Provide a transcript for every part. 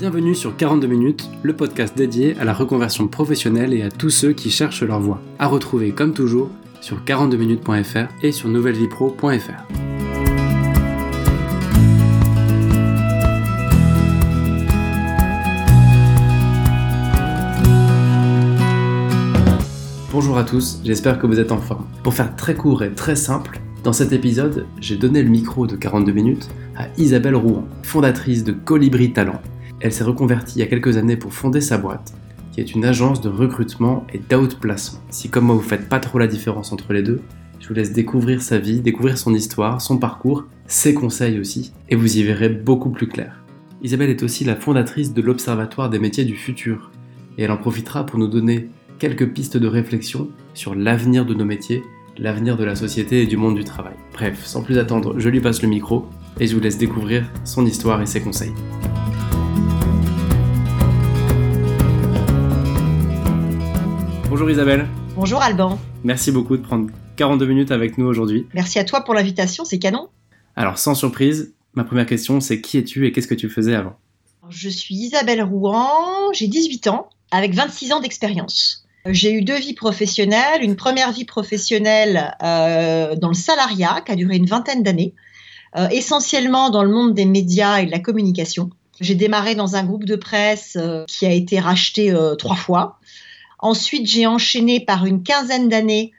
Bienvenue sur 42 minutes, le podcast dédié à la reconversion professionnelle et à tous ceux qui cherchent leur voie. À retrouver comme toujours sur 42minutes.fr et sur nouvellevipro.fr. Bonjour à tous, j'espère que vous êtes en forme. Pour faire très court et très simple, dans cet épisode, j'ai donné le micro de 42 minutes à Isabelle Rouen, fondatrice de Colibri Talent, elle s'est reconvertie il y a quelques années pour fonder sa boîte, qui est une agence de recrutement et d'outplacement. Si comme moi vous faites pas trop la différence entre les deux, je vous laisse découvrir sa vie, découvrir son histoire, son parcours, ses conseils aussi, et vous y verrez beaucoup plus clair. Isabelle est aussi la fondatrice de l'Observatoire des métiers du futur, et elle en profitera pour nous donner quelques pistes de réflexion sur l'avenir de nos métiers, l'avenir de la société et du monde du travail. Bref, sans plus attendre, je lui passe le micro et je vous laisse découvrir son histoire et ses conseils. Bonjour Isabelle. Bonjour Alban. Merci beaucoup de prendre 42 minutes avec nous aujourd'hui. Merci à toi pour l'invitation, c'est canon. Alors sans surprise, ma première question c'est qui es-tu et qu'est-ce que tu faisais avant? Je suis Isabelle Rouen, j'ai 18 ans avec 26 ans d'expérience. J'ai eu deux vies professionnelles, une première vie professionnelle euh, dans le salariat qui a duré une vingtaine d'années, euh, essentiellement dans le monde des médias et de la communication. J'ai démarré dans un groupe de presse euh, qui a été racheté trois fois. Ensuite, j'ai enchaîné par une quinzaine d'années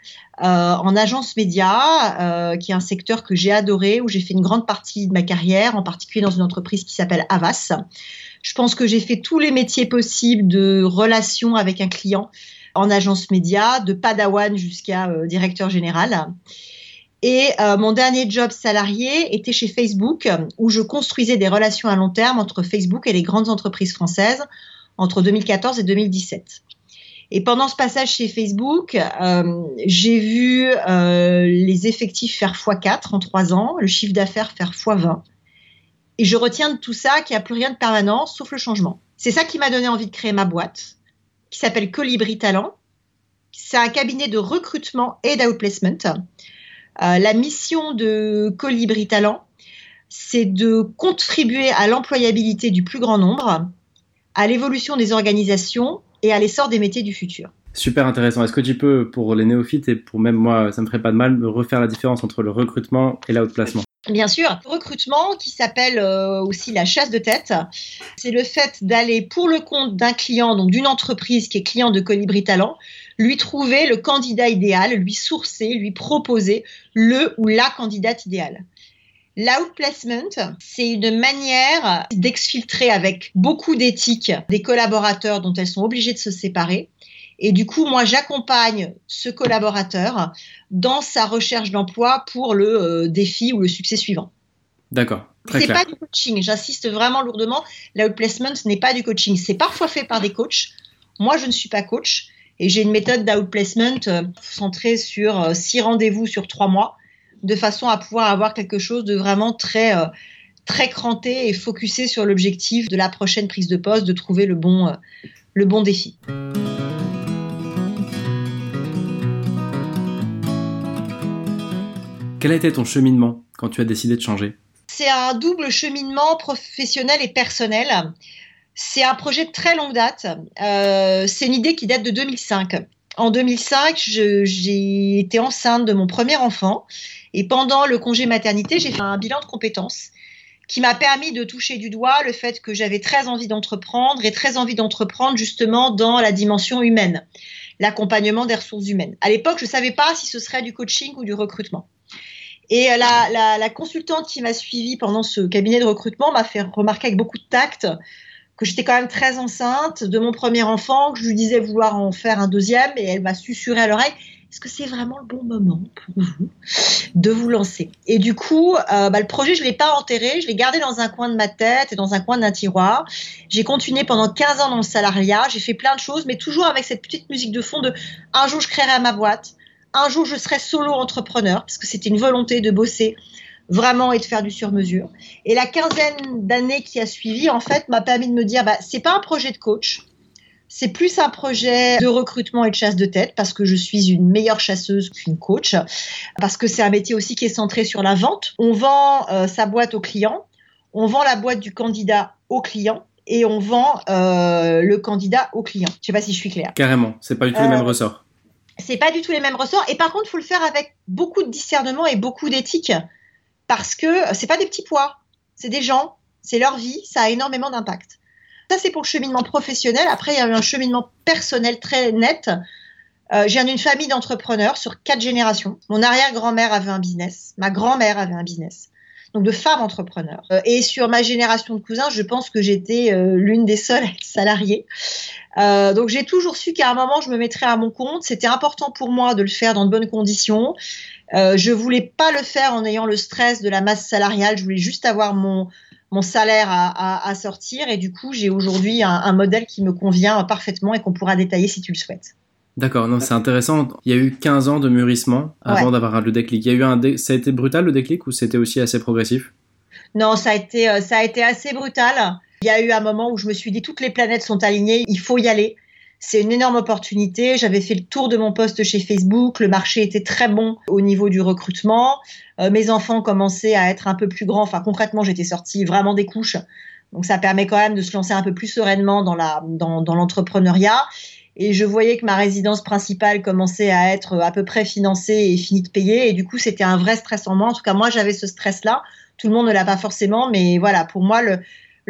euh, en agence média, euh, qui est un secteur que j'ai adoré, où j'ai fait une grande partie de ma carrière, en particulier dans une entreprise qui s'appelle Avas. Je pense que j'ai fait tous les métiers possibles de relation avec un client en agence média, de padawan jusqu'à euh, directeur général. Et mon dernier job salarié était chez Facebook, où je construisais des relations à long terme entre Facebook et les grandes entreprises françaises entre 2014 et 2017. Et pendant ce passage chez Facebook, euh, j'ai vu euh, les effectifs faire x4 en trois ans, le chiffre d'affaires faire x20. Et je retiens de tout ça qu'il n'y a plus rien de permanent sauf le changement. C'est ça qui m'a donné envie de créer ma boîte, qui s'appelle Colibri Talent. C'est un cabinet de recrutement et d'outplacement. Euh, la mission de Colibri Talent, c'est de contribuer à l'employabilité du plus grand nombre, à l'évolution des organisations et à l'essor des métiers du futur. Super intéressant. Est-ce que tu peux, pour les néophytes et pour même moi, ça me ferait pas de mal, me refaire la différence entre le recrutement et l'outplacement? Bien sûr, recrutement qui s'appelle euh, aussi la chasse de tête, c'est le fait d'aller pour le compte d'un client, donc d'une entreprise qui est client de Colibri Talent, lui trouver le candidat idéal, lui sourcer, lui proposer le ou la candidate idéale. L'outplacement, c'est une manière d'exfiltrer avec beaucoup d'éthique des collaborateurs dont elles sont obligées de se séparer. Et du coup, moi, j'accompagne ce collaborateur dans sa recherche d'emploi pour le euh, défi ou le succès suivant. D'accord. C'est pas du coaching. J'insiste vraiment lourdement. L'outplacement n'est pas du coaching. C'est parfois fait par des coachs. Moi, je ne suis pas coach et j'ai une méthode d'outplacement euh, centrée sur euh, six rendez-vous sur trois mois de façon à pouvoir avoir quelque chose de vraiment très euh, très cranté et focusé sur l'objectif de la prochaine prise de poste, de trouver le bon, euh, le bon défi. Quel a été ton cheminement quand tu as décidé de changer? C'est un double cheminement professionnel et personnel. C'est un projet de très longue date. Euh, c'est une idée qui date de 2005. En 2005, j'ai été enceinte de mon premier enfant et pendant le congé maternité, j'ai fait un bilan de compétences qui m'a permis de toucher du doigt le fait que j'avais très envie d'entreprendre et très envie d'entreprendre justement dans la dimension humaine, l'accompagnement des ressources humaines. À l'époque, je ne savais pas si ce serait du coaching ou du recrutement. Et la, la consultante qui m'a suivie pendant ce cabinet de recrutement m'a fait remarquer avec beaucoup de tact que j'étais quand même très enceinte de mon premier enfant, que je lui disais vouloir en faire un deuxième, et elle m'a susurré à l'oreille est-ce que c'est vraiment le bon moment pour vous de vous lancer? Et du coup, euh, bah, le projet, je ne l'ai pas enterré, je l'ai gardé dans un coin de ma tête et dans un coin d'un tiroir. J'ai continué pendant 15 ans dans le salariat, j'ai fait plein de choses, mais toujours avec cette petite musique de fond de un jour je créerai ma boîte, un jour je serai solo entrepreneur, parce que c'était une volonté de bosser vraiment et de faire du sur-mesure. Et la quinzaine d'années qui a suivi, en fait, m'a permis de me dire, bah, c'est pas un projet de coach, c'est plus un projet de recrutement et de chasse de tête parce que je suis une meilleure chasseuse qu'une coach, parce que c'est un métier aussi qui est centré sur la vente. On vend euh, sa boîte au client, on vend la boîte du candidat au client et on vend euh, le candidat au client. Je sais pas si je suis claire. Carrément, c'est pas du tout les mêmes ressorts. C'est pas du tout les mêmes ressorts et par contre, il faut le faire avec beaucoup de discernement et beaucoup d'éthique parce que c'est pas des petits pois, c'est des gens, c'est leur vie, ça a énormément d'impact. Ça, c'est pour le cheminement professionnel. Après, il y a eu un cheminement personnel très net. Euh, j'ai une famille d'entrepreneurs sur quatre générations. Mon arrière-grand-mère avait un business, ma grand-mère avait un business, donc de femmes entrepreneurs. Euh, et sur ma génération de cousins, je pense que j'étais euh, l'une des seules salariées. donc j'ai toujours su qu'à un moment, je me mettrais à mon compte. C'était important pour moi de le faire dans de bonnes conditions. Euh, je voulais pas le faire en ayant le stress de la masse salariale. Je voulais juste avoir mon mon salaire à, à, sortir et du coup j'ai aujourd'hui un, un, modèle qui me convient parfaitement et qu'on pourra détailler si tu le souhaites. D'accord, non, c'est intéressant. Il y a eu 15 ans de mûrissement avant d'avoir le déclic. Il y a eu un ça a été brutal le déclic ou c'était aussi assez progressif? Non, ça a été euh, ça a été assez brutal. Il y a eu un moment où je me suis dit toutes les planètes sont alignées, il faut y aller. C'est une énorme opportunité. J'avais fait le tour de mon poste chez Facebook. Le marché était très bon au niveau du recrutement. Euh, mes enfants commençaient à être un peu plus grands. Enfin, concrètement, j'étais sortie vraiment des couches. Donc, ça permet quand même de se lancer un peu plus sereinement dans la dans, dans l'entrepreneuriat. Et je voyais que ma résidence principale commençait à être à peu près financée et finie de payer. Et du coup, c'était un vrai stress en moi. En tout cas, moi, j'avais ce stress-là. Tout le monde ne l'a pas forcément, mais voilà, pour moi, le,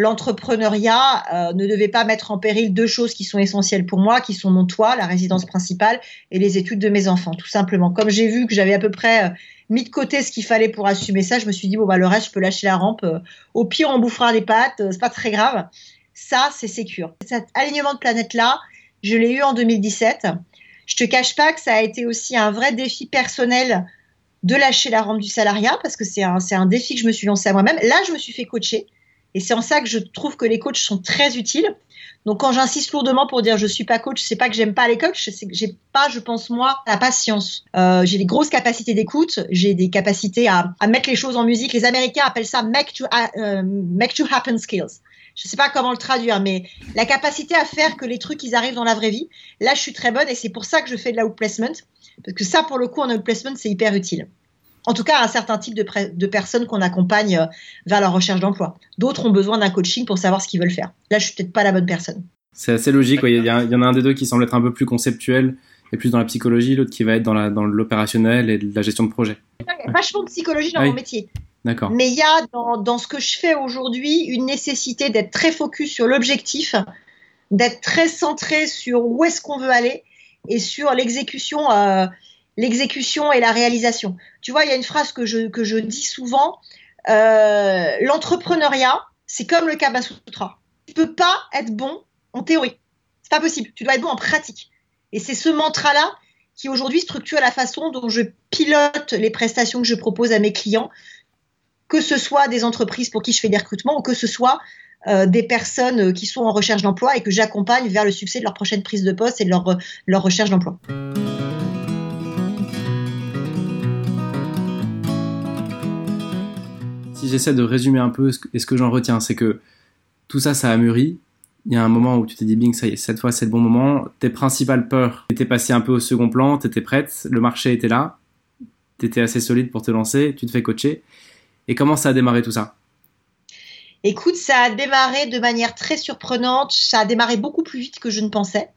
l'entrepreneuriat euh, ne devait pas mettre en péril deux choses qui sont essentielles pour moi, qui sont mon toit, la résidence principale, et les études de mes enfants, tout simplement. Comme j'ai vu que j'avais à peu près euh, mis de côté ce qu'il fallait pour assumer ça, je me suis dit bon bah le reste je peux lâcher la rampe. Euh, au pire on bouffera les pattes, c'est pas très grave. Ça c'est sécure. Cet alignement de planète là, je l'ai eu en 2017. Je te cache pas que ça a été aussi un vrai défi personnel de lâcher la rampe du salariat parce que c'est un, un défi que je me suis lancé à moi-même. Là, je me suis fait coacher. Et c'est en ça que je trouve que les coachs sont très utiles. Donc quand j'insiste lourdement pour dire je suis pas coach, c'est pas que j'aime pas les coachs, c'est que j'ai pas, je pense moi, la patience. Euh, j'ai des grosses capacités d'écoute, j'ai des capacités à, à, mettre les choses en musique. Les Américains appellent ça make to, uh, make to happen skills. Je sais pas comment le traduire, mais la capacité à faire que les trucs ils arrivent dans la vraie vie. Là, je suis très bonne et c'est pour ça que je fais de la placement parce que ça, pour le coup, en placement, c'est hyper utile en tout cas un certain type de, de personnes qu'on accompagne euh, vers leur recherche d'emploi. D'autres ont besoin d'un coaching pour savoir ce qu'ils veulent faire. Là, je suis peut-être pas la bonne personne. C'est assez logique. Il, y a, il, y en a un des deux qui semble être un peu plus conceptuel et plus dans la psychologie, l'autre qui va être dans, dans l'opérationnel et la gestion de projet. A vachement de psychologie dans mon métier. D'accord. Mais il y a dans, dans ce que je fais aujourd'hui une nécessité d'être très focus sur l'objectif, d'être très centré sur où est-ce qu'on veut aller et sur l'exécution. Euh, l'exécution et la réalisation. Tu vois, il y a une phrase que je, que je dis souvent, euh, l'entrepreneuriat, c'est comme le Kabasutra. Tu peux pas être bon en théorie. C'est pas possible. Tu dois être bon en pratique. Et c'est ce mantra-là qui aujourd'hui structure la façon dont je pilote les prestations que je propose à mes clients, que ce soit des entreprises pour qui je fais des recrutements ou que ce soit euh, des personnes qui sont en recherche d'emploi et que j'accompagne vers le succès de leur prochaine prise de poste et de leur, leur recherche d'emploi. Si j'essaie de résumer un peu, et ce que j'en retiens, c'est que tout ça, ça a mûri. Il y a un moment où tu t'es dit, bing, ça y est, cette fois, c'est le bon moment. Tes principales peurs étaient passées un peu au second plan, tu étais prête, le marché était là, tu étais assez solide pour te lancer, tu te fais coacher. Et comment ça a démarré tout ça? Écoute, ça a démarré de manière très surprenante, ça a démarré beaucoup plus vite que je ne pensais.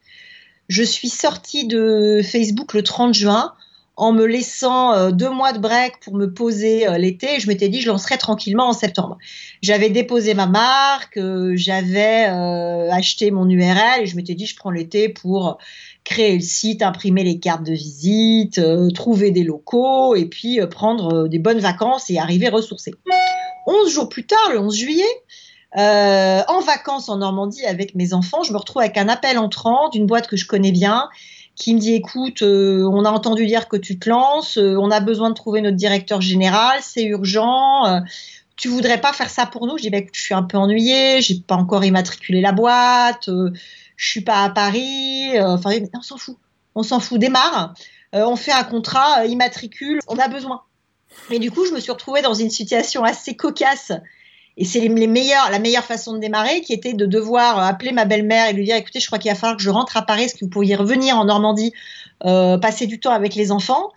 Je suis sortie de Facebook le 30 juin en me laissant euh, deux mois de break pour me poser euh, l'été. Je m'étais dit, je lancerai tranquillement en septembre. J'avais déposé ma marque, euh, j'avais acheté mon URL et je m'étais dit, je prends l'été pour créer le site, imprimer les cartes de visite, trouver des locaux et puis prendre des bonnes vacances et arriver ressourcé. Onze jours plus tard, le 11 juillet, en vacances en Normandie avec mes enfants, je me retrouve avec un appel entrant d'une boîte que je connais bien qui me dit écoute, euh, on a entendu dire que tu te lances, euh, on a besoin de trouver notre directeur général, c'est urgent. Euh, tu voudrais pas faire ça pour nous? Je dis bah, écoute, je suis un peu ennuyée, j'ai pas encore immatriculé la boîte, je suis pas à Paris. enfin, on s'en fout, on s'en fout. Démarre, on fait un contrat, immatricule, on a besoin. Et du coup, je me suis retrouvée dans une situation assez cocasse Et c'est les, meilleurs, la meilleure façon de démarrer qui était de devoir appeler ma belle-mère et lui dire écoutez, je crois qu'il va falloir que je rentre à Paris, est-ce que vous pourriez revenir en Normandie, euh, passer du temps avec les enfants,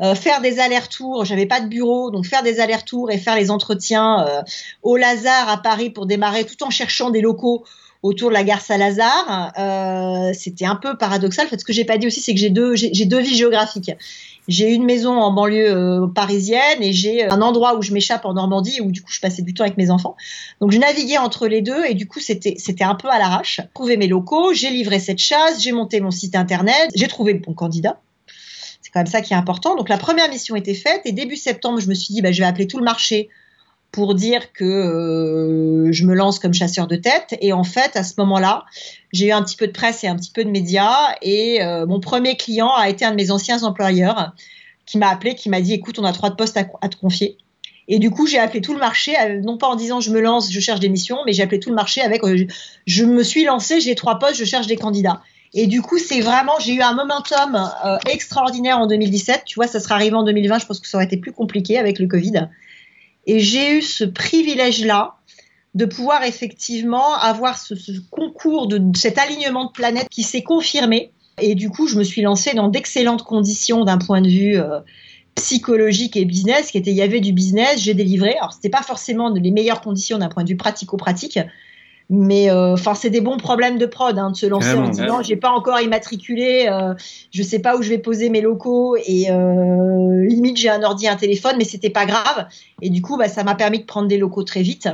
euh, faire des allers-retours. J'avais pas de bureau, donc faire des allers-retours et faire les entretiens euh, au Lazare à Paris pour démarrer, tout en cherchant des locaux autour de la gare Saint-Lazare. Euh, c'était un peu paradoxal. En fait, ce que j'ai pas dit aussi, c'est que j'ai deux, j'ai deux vies géographiques. J'ai une maison en banlieue euh, parisienne et j'ai un endroit où je m'échappe en Normandie où du coup je passais du temps avec mes enfants. Donc je naviguais entre les deux et du coup c'était c'était un peu à l'arrache. J'ai trouvé mes locaux, j'ai livré cette chasse, j'ai monté mon site internet, j'ai trouvé le bon candidat. C'est quand même ça qui est important. Donc la première mission était faite et début septembre je me suis dit bah, je vais appeler tout le marché pour dire que euh, je me lance comme chasseur de tête. Et en fait, à ce moment-là, j'ai eu un petit peu de presse et un petit peu de médias. Et euh, mon premier client a été un de mes anciens employeurs qui m'a appelé, qui m'a dit, écoute, on a trois postes à, te confier. Et du coup, j'ai appelé tout le marché, euh, non pas en disant je me lance, je cherche des missions, mais j'ai appelé tout le marché avec je, me suis lancé, j'ai trois postes, je cherche des candidats. Et du coup, c'est vraiment, j'ai eu un momentum extraordinaire en 2017. Tu vois, ça sera arrivé en 2020. Je pense que ça aurait été plus compliqué avec le Covid. Et j'ai eu ce privilège-là de pouvoir effectivement avoir ce, concours de cet alignement de planètes qui s'est confirmé. Et du coup, je me suis lancée dans d'excellentes conditions d'un point de vue euh, psychologique et business, qui était il y avait du business, j'ai délivré. Alors, c'était pas forcément les meilleures conditions d'un point de vue pratico-pratique, mais euh, enfin, c'est des bons problèmes de prod hein, de se lancer en disant j'ai pas encore immatriculé, euh, je sais pas où je vais poser mes locaux et euh, limite j'ai un ordi, un téléphone, mais c'était pas grave. Et du coup, bah, ça m'a permis de prendre des locaux très vite.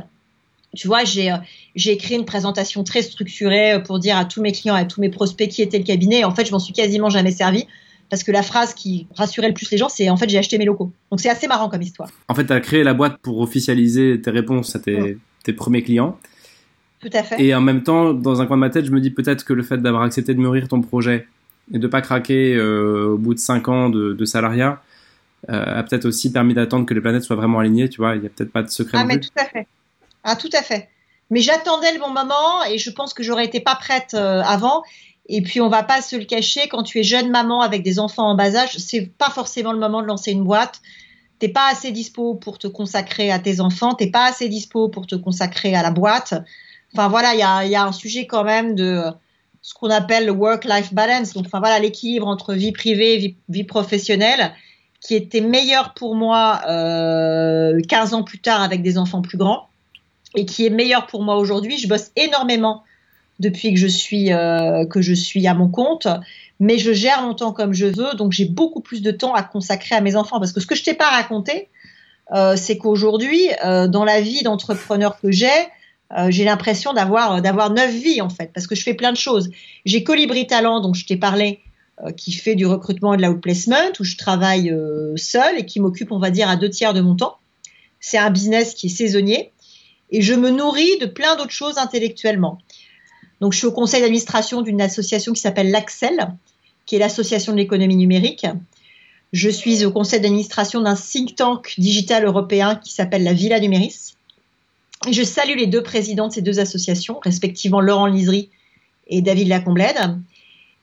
Tu vois, j'ai j'ai écrit une présentation très structurée pour dire à tous mes clients, à tous mes prospects qui était le cabinet. en fait, je m'en suis quasiment jamais servi parce que la phrase qui rassurait le plus les gens, c'est en fait j'ai acheté mes locaux. Donc c'est assez marrant comme histoire. En fait, tu as créé la boîte pour officialiser tes réponses à tes, tes premiers clients. Tout à fait. Et en même temps, dans un coin de ma tête, je me dis peut-être que le fait d'avoir accepté de mûrir ton projet et de pas craquer euh, au bout de 5 ans de, de salariat euh, a peut-être aussi permis d'attendre que les planètes soient vraiment alignées. Tu vois, il y a peut-être pas de secret. Ah, mais tout à fait. Ah, tout à fait. Mais j'attendais le bon moment et je pense que j'aurais été pas prête euh, avant. Et puis on va pas se le cacher, quand tu es jeune maman avec des enfants en bas âge, c'est pas forcément le moment de lancer une boîte. T'es pas assez dispo pour te consacrer à tes enfants, t'es pas assez dispo pour te consacrer à la boîte. Enfin voilà, il y a, y a, un sujet quand même de ce qu'on appelle le work-life balance. Donc enfin voilà, l'équilibre entre vie privée, vie, vie, professionnelle, qui était meilleur pour moi euh, 15 ans plus tard avec des enfants plus grands et qui est meilleur pour moi aujourd'hui. Je bosse énormément depuis que je suis euh, que je suis à mon compte, mais je gère mon temps comme je veux, donc j'ai beaucoup plus de temps à consacrer à mes enfants. Parce que ce que je t'ai pas raconté, euh, c'est qu'aujourd'hui, euh, dans la vie d'entrepreneur que j'ai, euh, j'ai l'impression d'avoir euh, d'avoir neuf vies en fait parce que je fais plein de choses. J'ai Colibri Talent dont je t'ai parlé euh, qui fait du recrutement et de l'outplacement où je travaille seule et qui m'occupe on va dire à deux tiers de mon temps. C'est un business qui est saisonnier et je me nourris de plein d'autres choses intellectuellement. Donc je suis au conseil d'administration d'une association qui s'appelle l'Axel qui est l'association de l'économie numérique. Je suis au conseil d'administration d'un think tank digital européen qui s'appelle la Villa Numéris je salue les deux présidents de ces deux associations, respectivement Laurent Lisery et David Lacomblède.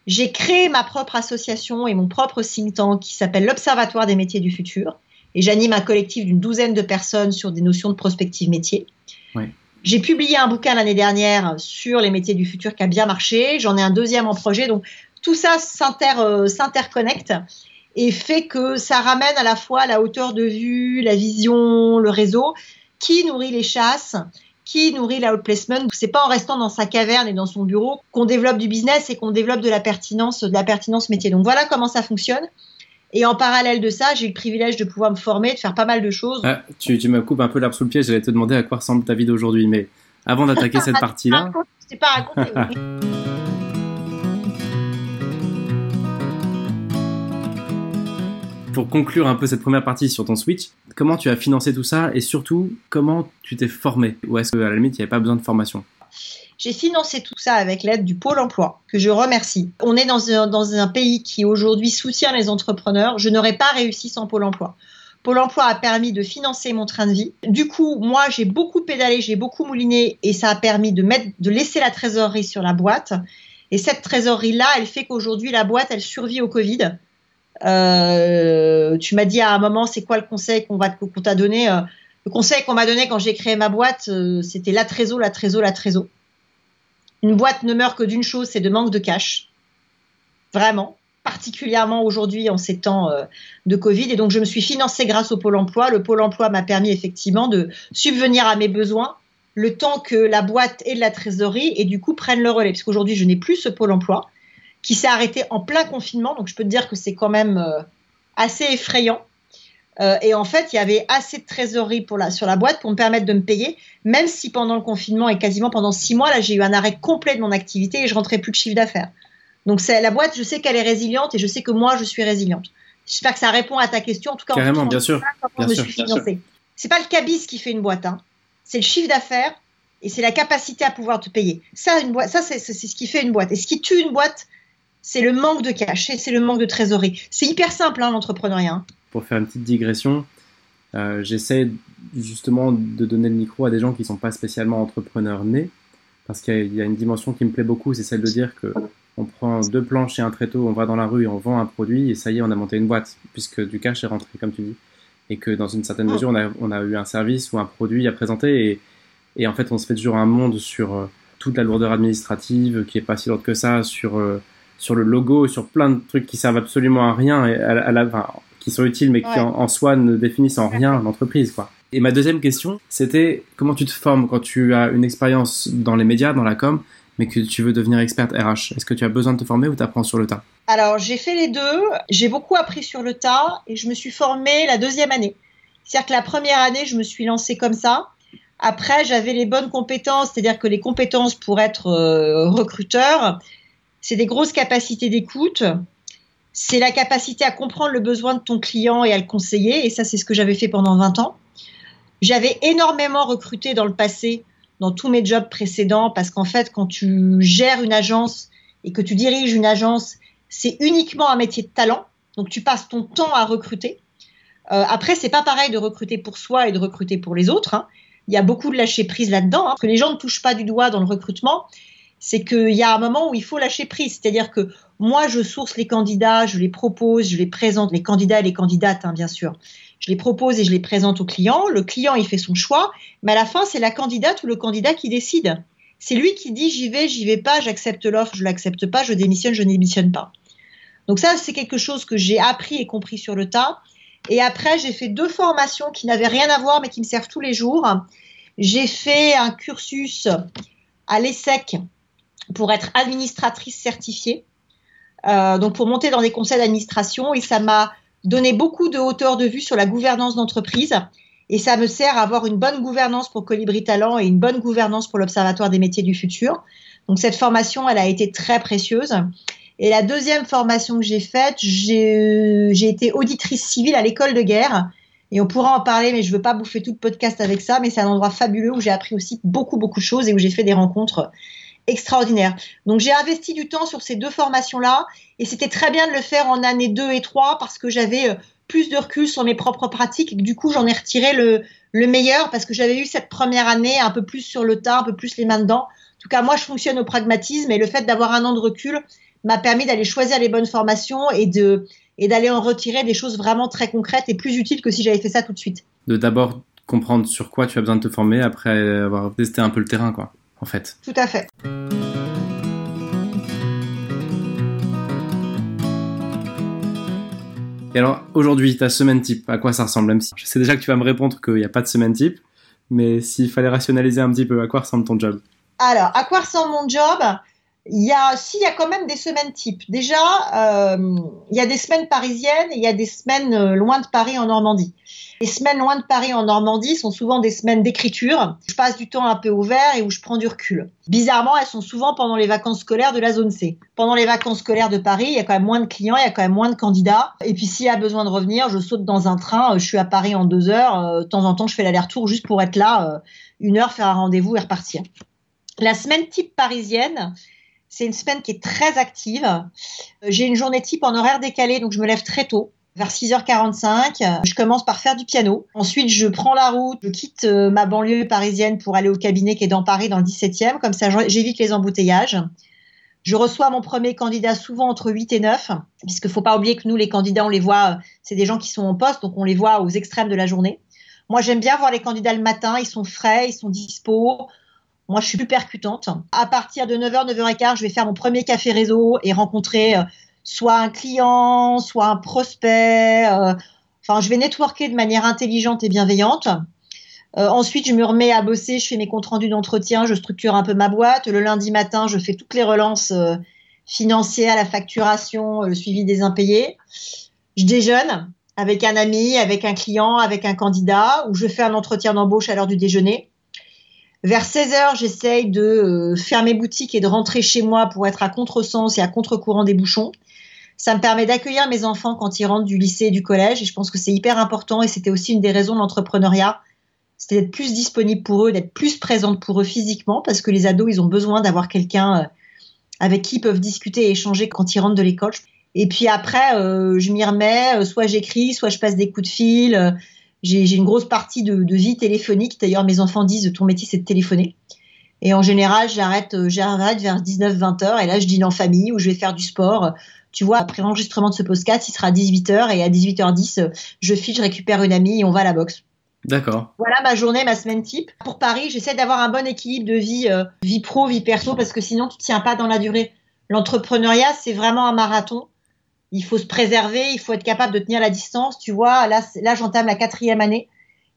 J'ai créé ma propre association et mon propre think tank qui s'appelle l'Observatoire des métiers du futur. Et j'anime un collectif d'une douzaine de personnes sur des notions de prospective métier. J'ai publié un bouquin l'année dernière sur les métiers du futur qui a bien marché. J'en ai un deuxième en projet. Donc tout ça euh, s'interconnecte et fait que ça ramène à la fois la hauteur de vue, la vision, le réseau, qui nourrit les chasses, qui nourrit l'outplacement. C'est pas en restant dans sa caverne et dans son bureau qu'on développe du business et qu'on développe de la pertinence, de la pertinence métier. Donc voilà comment ça fonctionne. Et en parallèle de ça, j'ai eu le privilège de pouvoir me former, de faire pas mal de choses. Ah, tu, tu me coupes un peu l'arbre sous le pied. J'allais te demander à quoi ressemble ta vie d'aujourd'hui, mais avant d'attaquer cette partie-là. Je pas raconté. Pour conclure un peu cette première partie sur ton Switch, comment tu as financé tout ça et surtout comment tu t'es formé? Ou est-ce qu'à la limite il n'y avait pas besoin de formation? J'ai financé tout ça avec l'aide du Pôle emploi, que je remercie. On est dans un, pays qui aujourd'hui soutient les entrepreneurs. Je n'aurais pas réussi sans Pôle emploi. Pôle emploi a permis de financer mon train de vie. Du coup, moi, j'ai beaucoup pédalé, j'ai beaucoup mouliné et ça a permis de laisser la trésorerie sur la boîte. Et cette trésorerie-là, elle fait qu'aujourd'hui, la boîte, elle survit au Covid. Euh, tu m'as dit à un moment, c'est quoi le conseil qu'on va t'a donné euh, Le conseil qu'on m'a donné quand j'ai créé ma boîte, c'était la trésor, la trésor, la trésor. Une boîte ne meurt que d'une chose, c'est de manque de cash. Vraiment particulièrement aujourd'hui en ces temps euh, de Covid. Et donc, je me suis financée grâce au Pôle emploi. Le Pôle emploi m'a permis effectivement de subvenir à mes besoins le temps que la boîte et la trésorerie et du coup prennent le relais. Parce qu'aujourd'hui, je n'ai plus ce Pôle emploi qui s'est arrêté en plein confinement. Donc, je peux te dire que c'est quand même euh, assez effrayant. Euh, et en fait, il y avait assez de trésorerie pour la, sur la boîte pour me permettre de me payer, même si pendant le confinement et quasiment pendant six mois, là, j'ai eu un arrêt complet de mon activité et je rentrais plus de chiffre d'affaires. Donc la boîte, je sais qu'elle est résiliente et je sais que moi je suis résiliente. J'espère que ça répond à ta question. En tout cas, carrément, bien sûr. Bien sûr, C'est pas le cabis qui fait une boîte, hein. c'est le chiffre d'affaires et c'est la capacité à pouvoir te payer. Ça, une boîte, ça c'est ce qui fait une boîte. Et ce qui tue une boîte, c'est le manque de cash, c'est le manque de trésorerie. C'est hyper simple hein, l'entrepreneuriat. Hein. Pour faire une petite digression, euh, j'essaie justement de donner le micro à des gens qui ne sont pas spécialement entrepreneurs nés, parce qu'il y a une dimension qui me plaît beaucoup, c'est celle de dire que on prend deux planches et un tréteau, on va dans la rue et on vend un produit et ça y est, on a monté une boîte puisque du cash est rentré, comme tu dis. Et que dans une certaine mesure, on a, eu un service ou un produit à présenter et, et en fait, on se fait toujours un monde sur euh, toute la lourdeur administrative qui est pas si lourde que ça, sur, euh, sur le logo, sur plein de trucs qui servent absolument à rien, et à, la, enfin, qui sont utiles mais qui en, soi ne définissent en rien l'entreprise, quoi. Et ma deuxième question, c'était comment tu te formes quand tu as une expérience dans les médias, dans la com, mais que tu veux devenir experte RH. Est-ce que tu as besoin de te former ou tu apprends sur le tas? Alors, j'ai fait les deux. J'ai beaucoup appris sur le tas et je me suis formée la deuxième année. C'est-à-dire que la première année, je me suis lancée comme ça. Après, j'avais les bonnes compétences, c'est-à-dire que les compétences pour être euh, recruteur, c'est des grosses capacités d'écoute, c'est la capacité à comprendre le besoin de ton client et à le conseiller, et ça, c'est ce que j'avais fait pendant 20 ans. J'avais énormément recruté dans le passé dans tous mes jobs précédents parce qu'en fait, quand tu gères une agence et que tu diriges une agence, c'est uniquement un métier de talent. Donc, tu passes ton temps à recruter. Euh, après, c'est pas pareil de recruter pour soi et de recruter pour les autres. Hein. Il y a beaucoup de lâcher prise là-dedans. Hein. Ce que les gens ne touchent pas du doigt dans le recrutement, c'est qu'il y a un moment où il faut lâcher prise. C'est-à-dire que moi, je source les candidats, je les propose, je les présente, les candidats et les candidates, hein, bien sûr je les propose et je les présente au client. Le client, il fait son choix, mais à la fin, c'est la candidate ou le candidat qui décide. C'est lui qui dit j'y vais, j'y vais pas, j'accepte l'offre, je l'accepte pas, je démissionne, je démissionne pas. Donc ça, c'est quelque chose que j'ai appris et compris sur le tas. Et après, j'ai fait deux formations qui n'avaient rien à voir, mais qui me servent tous les jours. J'ai fait un cursus à l'ESSEC pour être administratrice certifiée, euh, donc pour monter dans des conseils d'administration, et ça m'a donner beaucoup de hauteur de vue sur la gouvernance d'entreprise. Et ça me sert à avoir une bonne gouvernance pour Colibri Talent et une bonne gouvernance pour l'Observatoire des métiers du futur. Donc cette formation, elle a été très précieuse. Et la deuxième formation que j'ai faite, j'ai été auditrice civile à l'école de guerre. Et on pourra en parler, mais je veux pas bouffer tout le podcast avec ça. Mais c'est un endroit fabuleux où j'ai appris aussi beaucoup, beaucoup de choses et où j'ai fait des rencontres extraordinaire. Donc j'ai investi du temps sur ces deux formations-là et c'était très bien de le faire en année 2 et 3 parce que j'avais euh, plus de recul sur mes propres pratiques et du coup j'en ai retiré le, le meilleur parce que j'avais eu cette première année un peu plus sur le tas, un peu plus les mains dedans. En tout cas, moi je fonctionne au pragmatisme et le fait d'avoir un an de recul m'a permis d'aller choisir les bonnes formations et de et d'aller en retirer des choses vraiment très concrètes et plus utiles que si j'avais fait ça tout de suite. De d'abord comprendre sur quoi tu as besoin de te former après avoir testé un peu le terrain quoi en fait. Tout à fait. Et alors, aujourd'hui, ta semaine type, à quoi ça ressemble Même si je sais déjà que tu vas me répondre qu'il n'y a pas de semaine type, mais s'il fallait rationaliser un petit peu, à quoi ressemble ton job? Alors, à quoi ressemble mon job? Il y a, s'il y a quand même des semaines types. Déjà, euh, il y a des semaines parisiennes et il y a des semaines euh, loin de Paris en Normandie. Les semaines loin de Paris en Normandie sont souvent des semaines d'écriture. Je passe du temps un peu ouvert et où je prends du recul. Bizarrement, elles sont souvent pendant les vacances scolaires de la zone C. Pendant les vacances scolaires de Paris, il y a quand même moins de clients, il y a quand même moins de candidats. Et puis s'il y a besoin de revenir, je saute dans un train. Je suis à Paris en deux heures. Euh, de temps en temps, je fais l'aller-retour juste pour être là, une heure, faire un rendez-vous et repartir. La semaine type parisienne, c'est une semaine qui est très active. Euh, j'ai une journée type en horaire décalé, donc je me lève très tôt. Vers 6h45, je commence par faire du piano. Ensuite, je prends la route, je quitte euh, ma banlieue parisienne pour aller au cabinet qui est dans Paris, dans le 17e. Comme ça, j'évite les embouteillages. Je reçois mon premier candidat souvent entre 8 et 9, puisqu'il faut pas oublier que nous, les candidats, on les voit, euh, c'est des gens qui sont en poste, donc on les voit aux extrêmes de la journée. Moi, j'aime bien voir les candidats le matin, ils sont frais, ils sont dispo. Moi, je suis plus percutante. À partir de 9h, 9h15, je vais faire mon premier café réseau et rencontrer euh, soit un client, soit un prospect. Euh, enfin, je vais networker de manière intelligente et bienveillante. Euh, ensuite, je me remets à bosser, je fais mes comptes rendus d'entretien, je structure un peu ma boîte. Le lundi matin, je fais toutes les relances financières, la facturation, le suivi des impayés. Je déjeune avec un ami, avec un client, avec un candidat, où je fais un entretien d'embauche à l'heure du déjeuner. Vers 16 heures, j'essaye de euh, fermer boutique et de rentrer chez moi pour être à contresens et à contre-courant des bouchons. Ça me permet d'accueillir mes enfants quand ils rentrent du lycée et du collège et je pense que c'est hyper important et c'était aussi une des raisons de l'entrepreneuriat. C'était d'être plus disponible pour eux, d'être plus présente pour eux physiquement parce que les ados, ils ont besoin d'avoir quelqu'un euh, avec qui ils peuvent discuter et échanger quand ils rentrent de l'école. Et puis après, euh, je m'y remets, soit j'écris, soit je passe des coups de fil. Euh, j'ai une grosse partie de, vie téléphonique. D'ailleurs, mes enfants disent ton métier, c'est de téléphoner. Et en général, j'arrête, j'arrête vers 19-20 heures. Et là, je dîne en famille ou je vais faire du sport. Tu vois, après l'enregistrement de ce podcast, il sera 18 h et à 18h10, je file, je récupère une amie et on va à la boxe. D'accord. Voilà ma journée, ma semaine type. Pour Paris, j'essaie d'avoir un bon équilibre de vie, vie pro, vie perso, parce que sinon, tu tiens pas dans la durée. L'entrepreneuriat, c'est vraiment un marathon il faut se préserver, il faut être capable de tenir la distance. Tu vois, là, là j'entame la quatrième année.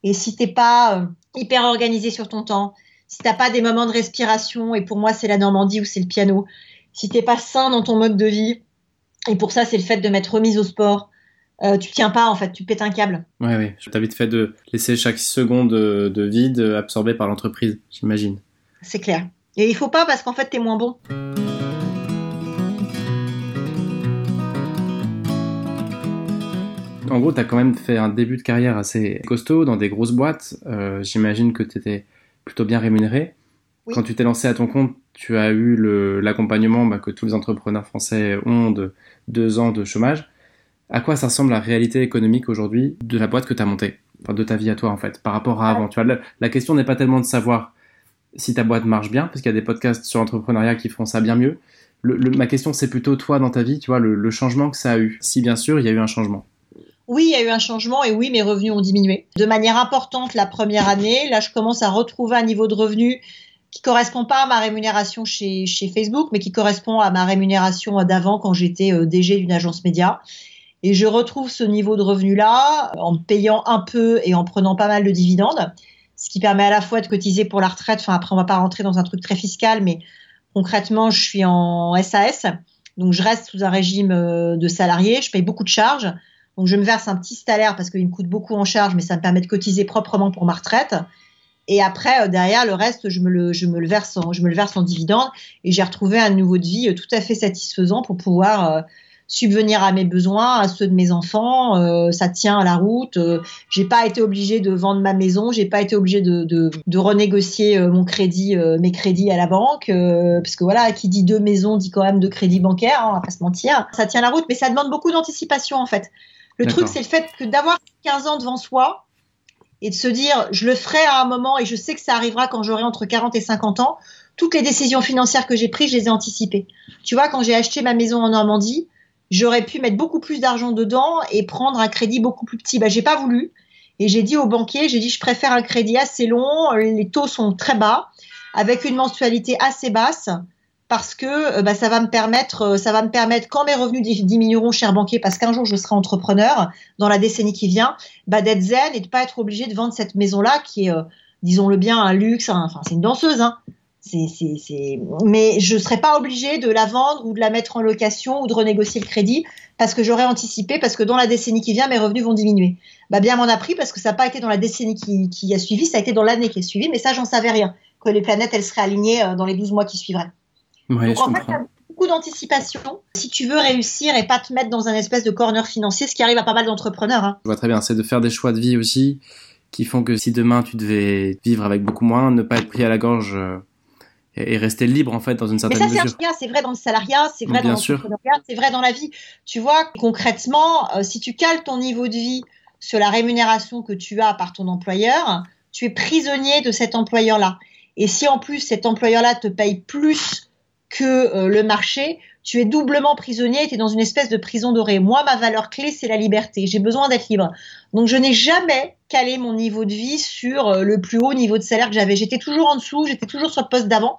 Et si t'es pas euh, hyper organisé sur ton temps, si t'as pas des moments de respiration, et pour moi c'est la Normandie ou c'est le piano, si t'es pas sain dans ton mode de vie, et pour ça c'est le fait de mettre remise au sport, euh, tu tiens pas en fait, tu pètes un câble. Ouais, ouais. Je t'invite fait de laisser chaque seconde de, de vide absorbée par l'entreprise, j'imagine. C'est clair. Et il faut pas parce qu'en fait t'es moins bon. En gros, tu as quand même fait un début de carrière assez costaud dans des grosses boîtes. Euh, j'imagine que tu étais plutôt bien rémunéré. Quand tu t'es lancé à ton compte, tu as eu l'accompagnement bah, que tous les entrepreneurs français ont de deux ans de chômage. À quoi ça ressemble la réalité économique aujourd'hui de la boîte que tu as montée? Enfin, De ta vie à toi, en fait, par rapport à avant tu vois, la, question n'est pas tellement de savoir si ta boîte marche bien, parce qu'il y a des podcasts sur l'entrepreneuriat qui font ça bien mieux. ma question, c'est plutôt toi dans ta vie, tu vois, le changement que ça a eu. Si bien sûr, il y a eu un changement. Oui, il y a eu un changement et oui, mes revenus ont diminué de manière importante la première année. Là, je commence à retrouver un niveau de revenus qui correspond pas à ma rémunération chez, chez Facebook, mais qui correspond à ma rémunération d'avant quand j'étais euh, DG d'une agence média. Et je retrouve ce niveau de revenu-là en payant un peu et en prenant pas mal de dividendes, ce qui permet à la fois de cotiser pour la retraite. Enfin, après, on va pas rentrer dans un truc très fiscal, mais concrètement, je suis en SAS, donc je reste sous un régime euh, de salarié, je paye beaucoup de charges. Donc je me verse un petit salaire parce qu'il me coûte beaucoup en charge, mais ça me permet de cotiser proprement pour ma retraite. Et après, euh, derrière, le reste, je me le, verse en, je me le verse en dividende. Et j'ai retrouvé un niveau de vie euh, tout à fait satisfaisant pour pouvoir euh, subvenir à mes besoins, à ceux de mes enfants. ça tient à la route. j'ai pas été obligée de vendre ma maison. J'ai pas été obligée de, renégocier mon crédit, mes crédits à la banque, parce que voilà, qui dit deux maisons dit quand même deux crédits bancaires. Hein, on va pas se mentir. Ça tient la route, mais ça demande beaucoup d'anticipation en fait. Le truc, c'est le fait que d'avoir 15 ans devant soi et de se dire, je le ferai à un moment et je sais que ça arrivera quand j'aurai entre 40 et 50 ans. Toutes les décisions financières que j'ai prises, je les ai anticipées. Tu vois, quand j'ai acheté ma maison en Normandie, j'aurais pu mettre beaucoup plus d'argent dedans et prendre un crédit beaucoup plus petit. Bah, j'ai pas voulu. Et j'ai dit au banquier, j'ai dit, je préfère un crédit assez long, les taux sont très bas, avec une mensualité assez basse parce que euh, bah, ça va me permettre, euh, ça va me permettre quand mes revenus diminueront, cher banquier, parce qu'un jour je serai entrepreneur dans la décennie qui vient, bah, d'être zen et de pas être obligé de vendre cette maison-là qui est, euh, disons-le bien, un luxe. Enfin, c'est une danseuse, hein. Mais je serais pas obligé de la vendre ou de la mettre en location ou de renégocier le crédit parce que j'aurais anticipé, parce que dans la décennie qui vient, mes revenus vont diminuer. Bah, bien m'en a pris parce que ça n'a pas été dans la décennie qui, qui a suivi, ça a été dans l'année qui a suivi, mais ça, j'en savais rien. Que les planètes, elles seraient alignées dans les 12 mois qui suivraient. Donc en fait, il y a beaucoup d'anticipation si tu veux réussir et pas te mettre dans un espèce de corner financier, ce qui arrive à pas mal d'entrepreneurs. Hein. Je vois très bien, c'est de faire des choix de vie aussi qui font que si demain tu devais vivre avec beaucoup moins, ne pas être pris à la gorge euh, et rester libre en fait dans une certaine mesure. Mais ça c'est vrai dans le salariat, c'est vrai dans l'entrepreneuriat, c'est vrai dans la vie. Tu vois concrètement, euh, si tu cales ton niveau de vie sur la rémunération que tu as par ton employeur, tu es prisonnier de cet employeur-là. Et si en plus cet employeur-là te paye plus que euh, le marché, tu es doublement prisonnier, tu es dans une espèce de prison dorée. Moi, ma valeur clé, c'est la liberté. J'ai besoin d'être libre. Donc, je n'ai jamais calé mon niveau de vie sur euh, le plus haut niveau de salaire que j'avais. J'étais toujours en dessous, j'étais toujours sur le poste d'avant.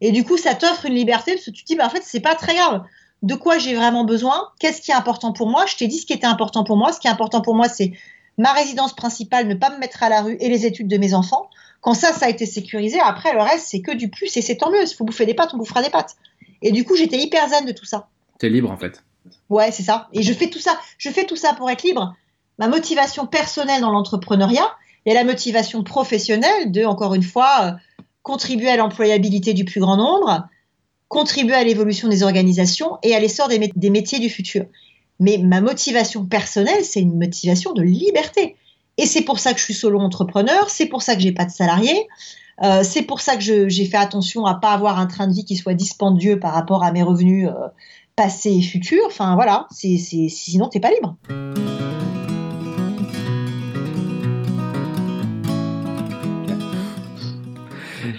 Et du coup, ça t'offre une liberté parce que tu te dis, bah, en fait, c'est pas très grave. De quoi j'ai vraiment besoin? Qu'est-ce qui est important pour moi? Je t'ai dit ce qui était important pour moi. Ce qui est important pour moi, c'est ma résidence principale, ne pas me mettre à la rue et les études de mes enfants. Quand ça, ça a été sécurisé, après, le reste, c'est que du plus et c'est tant mieux. S'il faut bouffer des pâtes, on bouffera des pâtes. Et du coup, j'étais hyper zen de tout ça. T'es libre en fait. Ouais, c'est ça. Et je fais tout ça. Je fais tout ça pour être libre. Ma motivation personnelle dans l'entrepreneuriat et la motivation professionnelle de, encore une fois, euh, contribuer à l'employabilité du plus grand nombre, contribuer à l'évolution des organisations et à l'essor des, des métiers du futur. Mais ma motivation personnelle, c'est une motivation de liberté. Et c'est pour ça que je suis solo entrepreneur, c'est pour ça que j'ai pas de salariés, euh, c'est pour ça que j'ai fait attention à pas avoir un train de vie qui soit dispendieux par rapport à mes revenus euh, passés et futurs. Enfin voilà, c'est sinon t'es pas libre.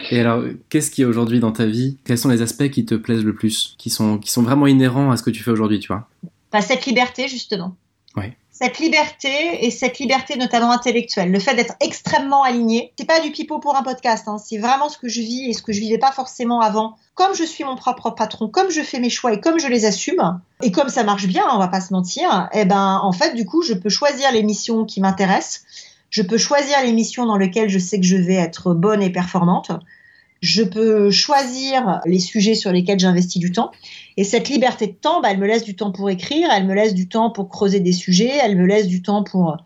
Et alors, qu'est-ce qui est aujourd'hui dans ta vie? Quels sont les aspects qui te plaisent le plus, qui sont, qui sont vraiment inhérents à ce que tu fais aujourd'hui, tu vois? Bah, Cette liberté, justement. Ouais cette liberté et cette liberté notamment intellectuelle, le fait d'être extrêmement aligné, c'est pas du pipeau pour un podcast, hein. c'est vraiment ce que je vis et ce que je vivais pas forcément avant. Comme je suis mon propre patron, comme je fais mes choix et comme je les assume, et comme ça marche bien, on va pas se mentir, eh ben en fait du coup je peux choisir les missions qui m'intéressent, je peux choisir les missions dans lesquelles je sais que je vais être bonne et performante, je peux choisir les sujets sur lesquels j'investis du temps. Et cette liberté de temps, bah, elle me laisse du temps pour écrire, elle me laisse du temps pour creuser des sujets, elle me laisse du temps pour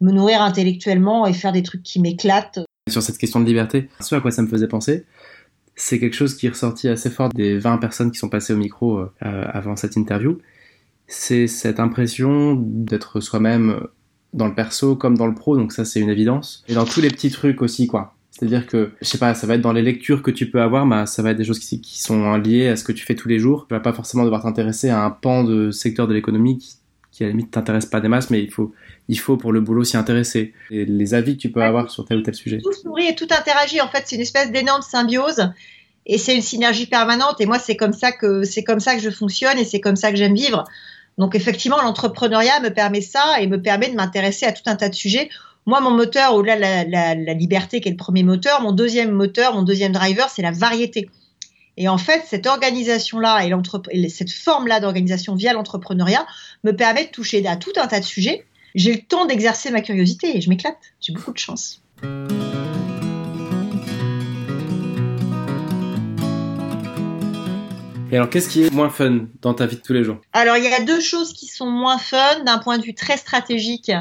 me nourrir intellectuellement et faire des trucs qui m'éclatent. Sur cette question de liberté, ce à quoi ça me faisait penser, c'est quelque chose qui est ressorti assez fort des 20 personnes qui sont passées au micro euh, avant cette interview. C'est cette impression d'être soi-même dans le perso comme dans le pro, donc ça c'est une évidence. Et dans tous les petits trucs aussi, quoi. C'est-à-dire que, je sais pas, ça va être dans les lectures que tu peux avoir, bah, ça va être des choses qui, sont liées à ce que tu fais tous les jours. Tu vas pas forcément devoir t'intéresser à un pan de secteur de l'économie qui, à la limite t'intéresse pas des masses, mais il faut, il faut pour le boulot s'y intéresser. Et les avis que tu peux avoir sur tel ou tel sujet. Tout se nourrit et tout interagit. En fait, c'est une espèce d'énorme symbiose et c'est une synergie permanente. Et moi, c'est comme ça que c'est comme ça que je fonctionne et c'est comme ça que j'aime vivre. Donc effectivement, l'entrepreneuriat me permet ça et me permet de m'intéresser à tout un tas de sujets moi, mon moteur, au-delà de la, liberté qui est le premier moteur, mon deuxième moteur, mon deuxième driver, c'est la variété. Et en fait, cette organisation-là et, cette forme-là d'organisation via l'entrepreneuriat me permet de toucher à tout un tas de sujets. J'ai le temps d'exercer ma curiosité et je m'éclate. J'ai beaucoup de chance. Et alors, qu'est-ce qui est moins fun dans ta vie de tous les jours? Alors, il y a deux choses qui sont moins fun d'un point de vue très stratégique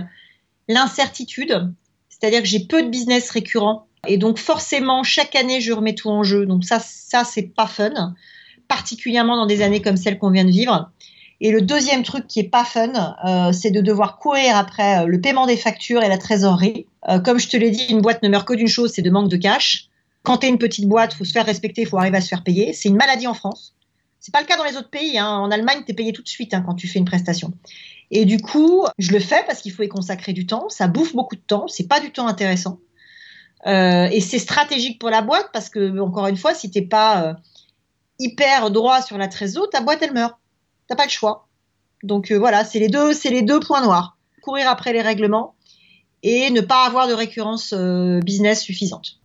l'incertitude, c'est-à-dire que j'ai peu de business récurrent et donc forcément chaque année je remets tout en jeu. Donc ça, ça c'est pas fun, particulièrement dans des années comme celle qu'on vient de vivre. Et le deuxième truc qui est pas fun, euh, c'est de devoir courir après euh, le paiement des factures et la trésorerie. Euh, comme je te l'ai dit, une boîte ne meurt que d'une chose, c'est de manque de cash. Quand tu es une petite boîte, faut se faire respecter, faut arriver à se faire payer. C'est une maladie en France. C'est pas le cas dans les autres pays. Hein. En Allemagne, tu es payé tout de suite hein, quand tu fais une prestation. Et du coup, je le fais parce qu'il faut y consacrer du temps. Ça bouffe beaucoup de temps. C'est pas du temps intéressant. Euh, et c'est stratégique pour la boîte parce que, encore une fois, si t'es pas euh, hyper droit sur la trésor, ta boîte elle meurt. T'as pas le choix. Donc euh, voilà, c'est les deux, c'est les deux points noirs. Courir après les règlements et ne pas avoir de récurrence business suffisante.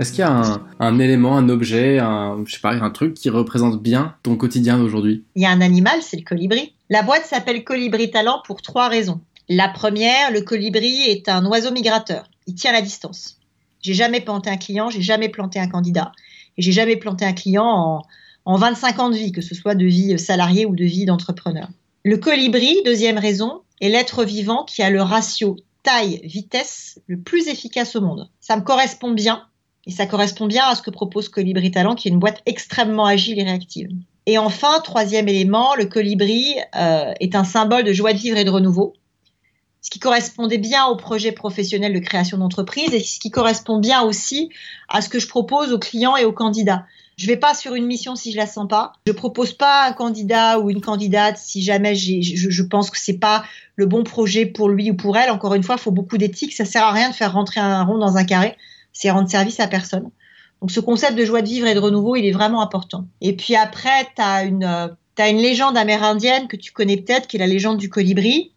Est-ce qu'il y a un, élément, un objet, un, sais pas, un truc qui représente bien ton quotidien d'aujourd'hui? Il y a un animal, c'est le colibri. La boîte s'appelle Colibri Talent pour trois raisons. La première, le colibri est un oiseau migrateur. Il tient la distance. J'ai jamais planté un client, j'ai jamais planté un candidat. Et j'ai jamais planté un client en, en 25 ans de vie, que ce soit de vie salariée ou de vie d'entrepreneur. Le colibri, deuxième raison, est l'être vivant qui a le ratio taille-vitesse le plus efficace au monde. Ça me correspond bien et ça correspond bien à ce que propose Colibri Talent, qui est une boîte extrêmement agile et réactive. Et enfin, troisième élément, le colibri euh, est un symbole de joie de vivre et de renouveau, ce qui correspondait bien au projet professionnel de création d'entreprise et ce qui correspond bien aussi à ce que je propose aux clients et aux candidats. Je vais pas sur une mission si je la sens pas. Je propose pas un candidat ou une candidate si jamais je, pense que c'est pas le bon projet pour lui ou pour elle. Encore une fois, il faut beaucoup d'éthique. Ça sert à rien de faire rentrer un rond dans un carré c'est rendre service à personne. Donc ce concept de joie de vivre et de renouveau, il est vraiment important. Et puis après, tu as une, euh, une légende amérindienne que tu connais peut-être, qui est la légende du colibri.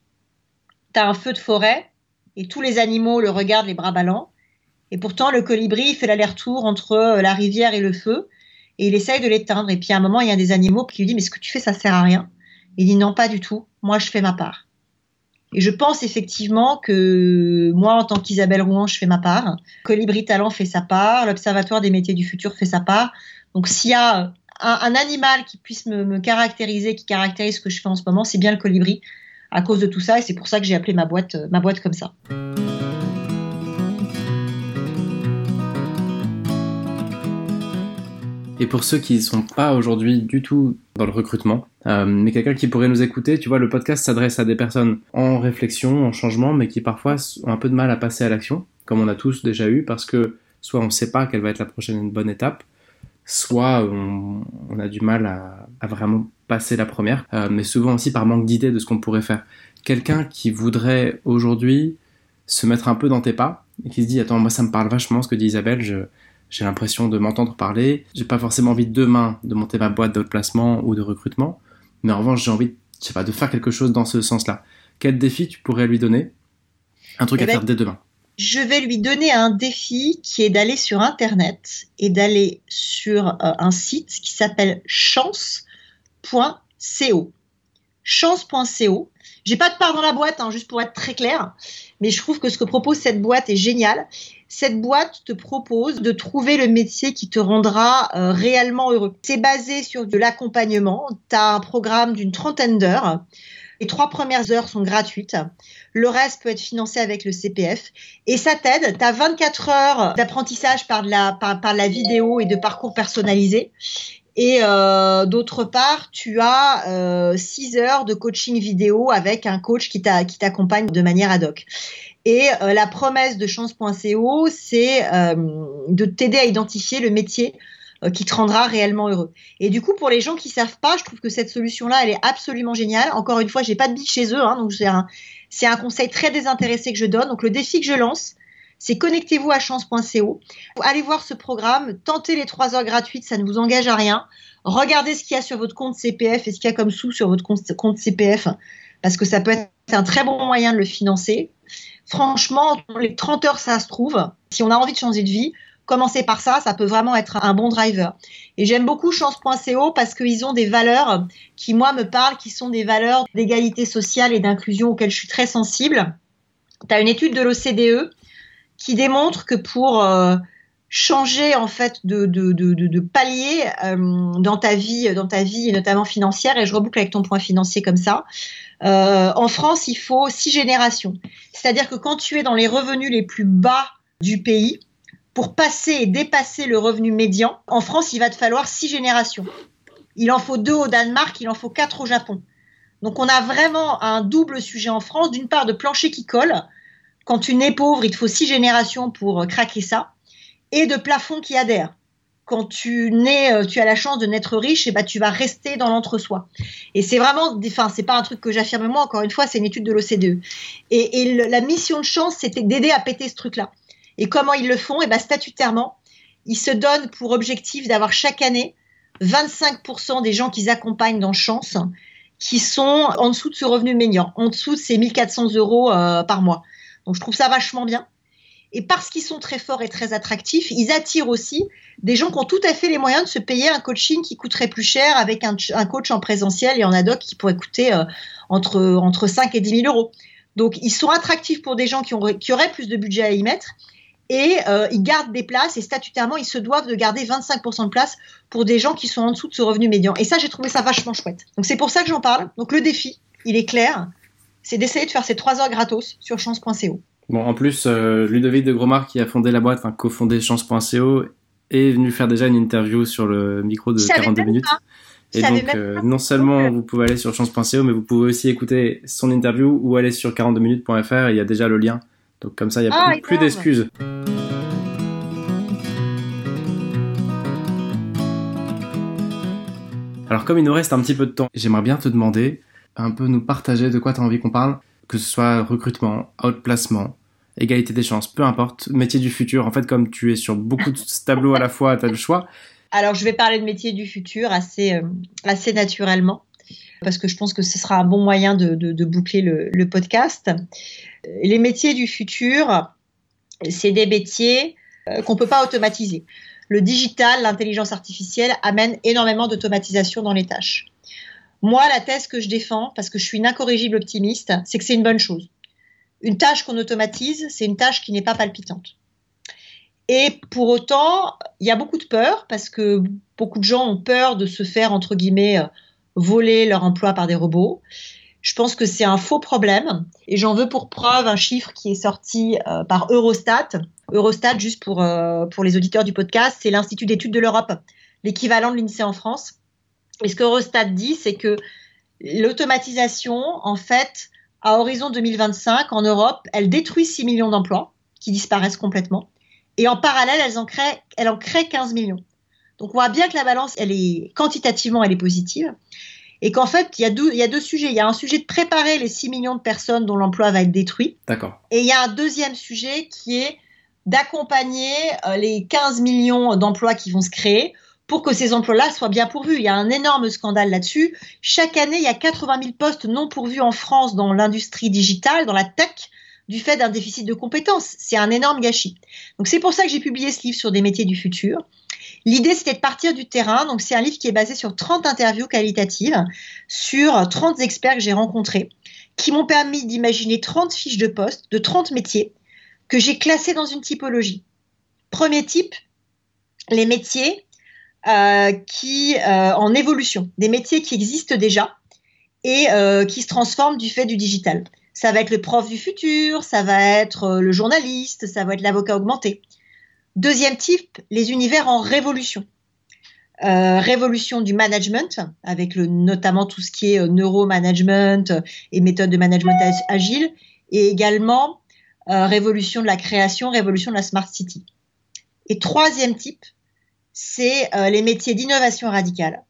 Tu as un feu de forêt et tous les animaux le regardent les bras ballants. Et pourtant, le colibri fait l'aller-retour entre euh, la rivière et le feu et il essaye de l'éteindre. Et puis à un moment, il y a des animaux qui lui disent Mais ce que tu fais, ça sert à rien. Il dit Non, pas du tout. Moi, je fais ma part. Et je pense effectivement que moi, en tant qu'Isabelle Rouen, je fais ma part. Colibri Talent fait sa part. L'Observatoire des métiers du futur fait sa part. Donc, s'il y a un, animal qui puisse me, caractériser, qui caractérise ce que je fais en ce moment, c'est bien le colibri. À cause de tout ça, et c'est pour ça que j'ai appelé ma boîte, ma boîte comme ça. Et pour ceux qui ne sont pas aujourd'hui du tout dans le recrutement, euh, mais quelqu'un qui pourrait nous écouter, tu vois, le podcast s'adresse à des personnes en réflexion, en changement, mais qui parfois ont un peu de mal à passer à l'action, comme on a tous déjà eu, parce que soit on ne sait pas quelle va être la prochaine bonne étape, soit on, a du mal à, vraiment passer la première, euh, mais souvent aussi par manque d'idées de ce qu'on pourrait faire. Quelqu'un qui voudrait aujourd'hui se mettre un peu dans tes pas et qui se dit attends moi ça me parle vachement ce que dit Isabelle, je, j'ai l'impression de m'entendre parler. J'ai pas forcément envie demain de monter ma boîte de placement ou de recrutement, mais en revanche, j'ai envie, je sais pas, de faire quelque chose dans ce sens-là. Quel défi tu pourrais lui donner? Un truc à eh ben, faire dès demain. Je vais lui donner un défi qui est d'aller sur Internet et d'aller sur euh, un site qui s'appelle chance.co. Chance.co. J'ai pas de part dans la boîte, hein, juste pour être très clair, mais je trouve que ce que propose cette boîte est génial cette boîte te propose de trouver le métier qui te rendra euh, réellement heureux. C'est basé sur de l'accompagnement. Tu as un programme d'une trentaine d'heures. Les trois premières heures sont gratuites. Le reste peut être financé avec le CPF. Et ça t'aide. Tu as 24 heures d'apprentissage par, la, vidéo et de parcours personnalisé. Et euh, d'autre part, tu as euh, 6 heures de coaching vidéo avec un coach qui t'accompagne de manière ad hoc. Et euh, la promesse de chance.co, c'est euh, de t'aider à identifier le métier euh, qui te rendra réellement heureux. Et du coup, pour les gens qui savent pas, je trouve que cette solution-là, elle est absolument géniale. Encore une fois, j'ai pas de billes chez eux, hein, donc c'est un, c'est un conseil très désintéressé que je donne. Donc le défi que je lance, c'est connectez-vous à chance.co. Allez voir ce programme, tentez les trois heures gratuites, ça ne vous engage à rien. Regardez ce qu'il y a sur votre compte CPF et ce qu'il y a comme sous sur votre compte CPF, parce que ça peut être un très bon moyen de le financer. Franchement, les 30 heures, ça se trouve. Si on a envie de changer de vie, commencer par ça, ça peut vraiment être un bon driver. Et j'aime beaucoup chance.co parce qu'ils ont des valeurs qui, moi, me parlent, qui sont des valeurs d'égalité sociale et d'inclusion auxquelles je suis très sensible. Tu as une étude de l'OCDE qui démontre que pour euh, changer en fait de, de, palier euh, dans ta vie, dans ta vie et notamment financière, et je reboucle avec ton point financier comme ça, euh, en France, il faut six générations. C'est-à-dire que quand tu es dans les revenus les plus bas du pays, pour passer et dépasser le revenu médian, en France, il va te falloir six générations. Il en faut deux au Danemark, il en faut quatre au Japon. Donc on a vraiment un double sujet en France. D'une part, de plancher qui colle. Quand tu nais pauvre, il te faut six générations pour craquer ça. Et de plafond qui adhère quand tu nais, euh, tu as la chance de naître riche, et bah tu vas rester dans l'entre-soi. Et c'est vraiment, enfin c'est pas un truc que j'affirme moi. Encore une fois, c'est une étude de l'OCDE. Et, la mission de chance, c'était d'aider à péter ce truc-là. Et comment ils le font? Et bah statutairement, ils se donnent pour objectif d'avoir chaque année 25% des gens qu'ils accompagnent dans Chance qui sont en dessous de ce revenu médian, en dessous de ces 1400 euros euh, par mois. Donc je trouve ça vachement bien. Et parce qu'ils sont très forts et très attractifs, ils attirent aussi des gens qui ont tout à fait les moyens de se payer un coaching qui coûterait plus cher avec un, coach en présentiel et en ad hoc qui pourrait coûter euh, entre, entre 5 et 10 000 euros. Donc, ils sont attractifs pour des gens qui, auraient plus de budget à y mettre et euh, ils gardent des places et statutairement, ils se doivent de garder 25% de place pour des gens qui sont en dessous de ce revenu médian. Et ça, j'ai trouvé ça vachement chouette. Donc, c'est pour ça que j'en parle. Donc, le défi, il est clair, c'est d'essayer de faire ces 3 heures gratos sur chance.co. Bon, en plus, euh, Ludovic de Gromard, qui a fondé la boîte, enfin cofondé Chance.co, est venu faire déjà une interview sur le micro de 42 minutes. Et donc, euh, non seulement vous pouvez aller sur chance.co, mais vous pouvez aussi écouter son interview ou aller sur 42minutes.fr, il y a déjà le lien. Donc comme ça, il n'y a ah, plus, d'excuses. Alors comme il nous reste un petit peu de temps, j'aimerais bien te demander un peu nous partager de quoi tu as envie qu'on parle que ce soit recrutement, outplacement, égalité des chances, peu importe, métier du futur. En fait, comme tu es sur beaucoup de tableaux à la fois, tu as le choix. Alors, je vais parler de métier du futur assez, euh, assez naturellement, parce que je pense que ce sera un bon moyen de, de, boucler le, le, podcast. Les métiers du futur, c'est des métiers euh, qu'on ne peut pas automatiser. Le digital, l'intelligence artificielle amène énormément d'automatisation dans les tâches. Moi, la thèse que je défends, parce que je suis une incorrigible optimiste, c'est que c'est une bonne chose. Une tâche qu'on automatise, c'est une tâche qui n'est pas palpitante. Et pour autant, il y a beaucoup de peur parce que beaucoup de gens ont peur de se faire, entre guillemets, euh, voler leur emploi par des robots. Je pense que c'est un faux problème et j'en veux pour preuve un chiffre qui est sorti euh, par Eurostat. Eurostat, juste pour, euh, pour les auditeurs du podcast, c'est l'Institut d'études de l'Europe, l'équivalent de l'INSEE en France. Et ce qu'Eurostat dit, c'est que l'automatisation, en fait, à horizon 2025, en Europe, elle détruit 6 millions d'emplois qui disparaissent complètement. Et en parallèle, elle en crée, elle en crée 15 millions. Donc on voit bien que la balance, elle est quantitativement, elle est positive. Et qu'en fait, il y, a deux, il y a deux sujets. Il y a un sujet de préparer les 6 millions de personnes dont l'emploi va être détruit. D'accord. Et il y a un deuxième sujet qui est d'accompagner euh, les 15 millions d'emplois qui vont se créer pour que ces emplois-là soient bien pourvus. Il y a un énorme scandale là-dessus. Chaque année, il y a 80 000 postes non pourvus en France dans l'industrie digitale, dans la tech, du fait d'un déficit de compétences. C'est un énorme gâchis. Donc c'est pour ça que j'ai publié ce livre sur des métiers du futur. L'idée, c'était de partir du terrain. Donc c'est un livre qui est basé sur 30 interviews qualitatives, sur 30 experts que j'ai rencontrés, qui m'ont permis d'imaginer 30 fiches de poste de 30 métiers que j'ai classés dans une typologie. Premier type, les métiers qui euh, en évolution, des métiers qui existent déjà et euh, qui se transforment du fait du digital. Ça va être le prof du futur, ça va être le journaliste, ça va être l'avocat augmenté. Deuxième type, les univers en révolution. révolution du management, avec le, notamment tout ce qui est neuromanagement et méthode de management agile, et également révolution de la création, révolution de la smart city. Et troisième type, c'est euh, les métiers d'innovation radicale.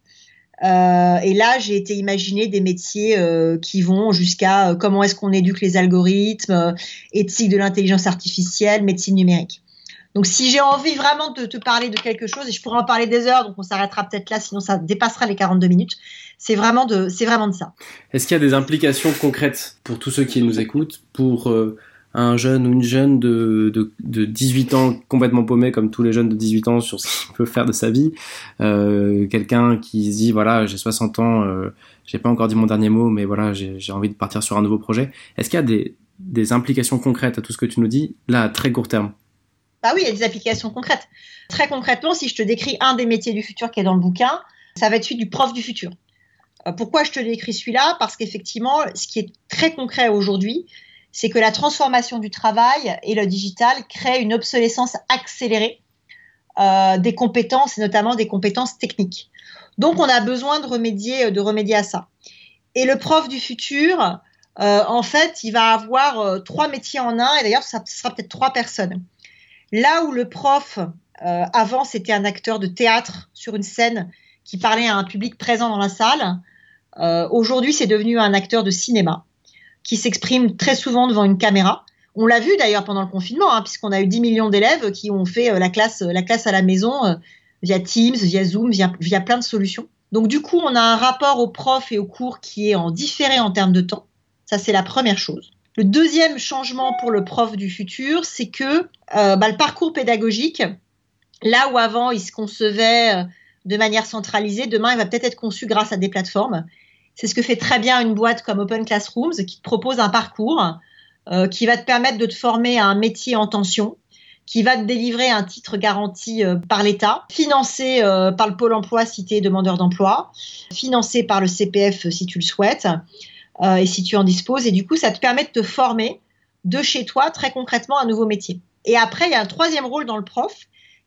Euh, et là, j'ai été imaginer des métiers euh, qui vont jusqu'à comment est-ce qu'on éduque les algorithmes, éthique de l'intelligence artificielle, médecine numérique. Donc, si j'ai envie vraiment de te parler de quelque chose, et je pourrais en parler des heures, donc on s'arrêtera peut-être là, sinon ça dépassera les 42 minutes. C'est vraiment de, c'est vraiment de ça. Est-ce qu'il y a des implications concrètes pour tous ceux qui nous écoutent, pour un jeune ou une jeune de, de, de, 18 ans complètement paumé comme tous les jeunes de 18 ans sur ce qu'il peut faire de sa vie, euh, quelqu'un qui se dit voilà j'ai 60 ans, euh, j'ai pas encore dit mon dernier mot mais voilà j'ai envie de partir sur un nouveau projet. Est-ce qu'il y a des, des implications concrètes à tout ce que tu nous dis là à très court terme? Bah oui il y a des applications concrètes. Très concrètement si je te décris un des métiers du futur qui est dans le bouquin, ça va être celui du prof du futur. Euh, pourquoi je te décris celui-là? Parce qu'effectivement, ce qui est très concret aujourd'hui, c'est que la transformation du travail et le digital créent une obsolescence accélérée euh, des compétences, et notamment des compétences techniques. Donc, on a besoin de remédier, remédier à ça. Et le prof du futur, euh, en fait, il va avoir euh, trois métiers en un, et d'ailleurs, ça sera peut-être trois personnes. Là où le prof, avant, c'était un acteur de théâtre sur une scène qui parlait à un public présent dans la salle, aujourd'hui, c'est devenu un acteur de cinéma qui s'exprime très souvent devant une caméra. On l'a vu d'ailleurs pendant le confinement, hein, puisqu'on a eu 10 millions d'élèves qui ont fait euh, la, classe, euh, la classe à la maison euh, via Teams, via Zoom, via, plein de solutions. Donc du coup, on a un rapport au prof et au cours qui est en différé en termes de temps. Ça, c'est la première chose. Le deuxième changement pour le prof du futur, c'est que bah, le parcours pédagogique, là où avant il se concevait de manière centralisée, demain il va peut-être être conçu grâce à des plateformes c'est ce que fait très bien une boîte comme Open Classrooms qui te propose un parcours euh, qui va te permettre de te former à un métier en tension, qui va te délivrer un titre garanti euh, par l'État, financé euh, par le Pôle emploi si tu es demandeur d'emploi, financé par le CPF si tu le souhaites et si tu en disposes. Et du coup, ça te permet de te former de chez toi très concrètement un nouveau métier. Et après, il y a un troisième rôle dans le prof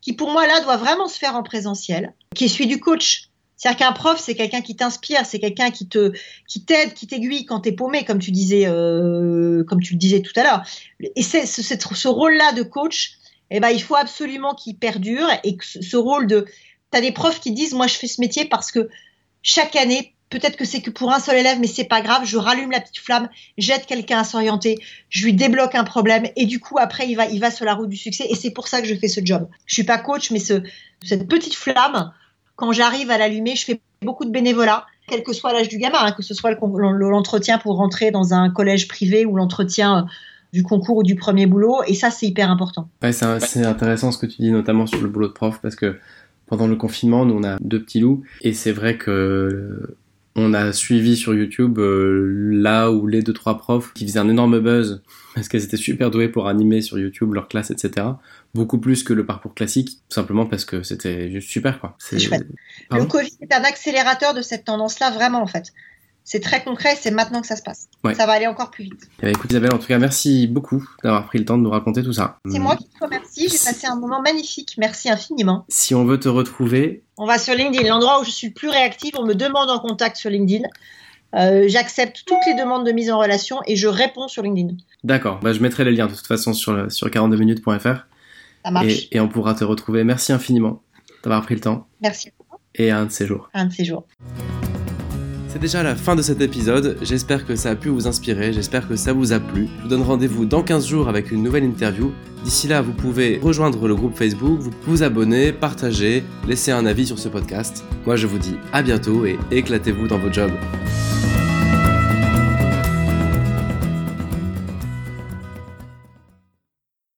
qui pour moi là doit vraiment se faire en présentiel, qui est celui du coach. C'est-à-dire qu'un prof, c'est quelqu'un qui t'inspire, c'est quelqu'un qui te, qui t'aide, qui t'aiguille quand t'es paumé, comme tu disais, euh, comme tu le disais tout à l'heure. Et c'est ce, ce rôle-là de coach, eh ben, il faut absolument qu'il perdure et que ce, rôle de, t'as des profs qui disent, moi, je fais ce métier parce que chaque année, Peut-être que c'est que pour un seul élève, mais c'est pas grave. Je rallume la petite flamme, j'aide quelqu'un à s'orienter, je lui débloque un problème et du coup après il va, il va sur la route du succès. Et c'est pour ça que je fais ce job. Je suis pas coach, mais ce, cette petite flamme, quand j'arrive à l'allumer, je fais beaucoup de bénévolat, quel que soit l'âge du gamin, hein, que ce soit l'entretien pour rentrer dans un collège privé ou l'entretien du concours ou du premier boulot. Et ça, c'est hyper important. Ouais, c'est intéressant ce que tu dis, notamment sur le boulot de prof, parce que pendant le confinement, nous on a deux petits loups, et c'est vrai que on a suivi sur YouTube euh, là où les deux trois profs qui faisaient un énorme buzz parce qu'elles étaient super douées pour animer sur YouTube leur classe, etc. Beaucoup plus que le parcours classique, tout simplement parce que c'était juste super quoi. C'est chouette. Le Covid est un accélérateur de cette tendance-là vraiment en fait c'est très concret, c'est maintenant que ça se passe. Ça va aller encore plus vite. Eh ben, écoute Isabelle, en tout cas, merci beaucoup d'avoir pris le temps de nous raconter tout ça. C'est moi qui te remercie, j'ai passé un moment magnifique, merci infiniment. Si on veut te retrouver... On va sur LinkedIn, l'endroit où je suis le plus réactive, on me demande en contact sur LinkedIn. Euh, j'accepte toutes les demandes de mise en relation et je réponds sur LinkedIn. D'accord, bah, je mettrai les liens de toute façon sur, sur 42minutes.fr. Ça marche. Et, et, on pourra te retrouver. Merci infiniment d'avoir pris le temps. Merci. Et à un de ces jours. Un de ces jours. C'est déjà la fin de cet épisode, j'espère que ça a pu vous inspirer, j'espère que ça vous a plu. Je vous donne rendez-vous dans 15 jours avec une nouvelle interview. D'ici là, vous pouvez rejoindre le groupe Facebook, vous vous abonner, partager, laisser un avis sur ce podcast. Moi je vous dis à bientôt et éclatez-vous dans vos jobs.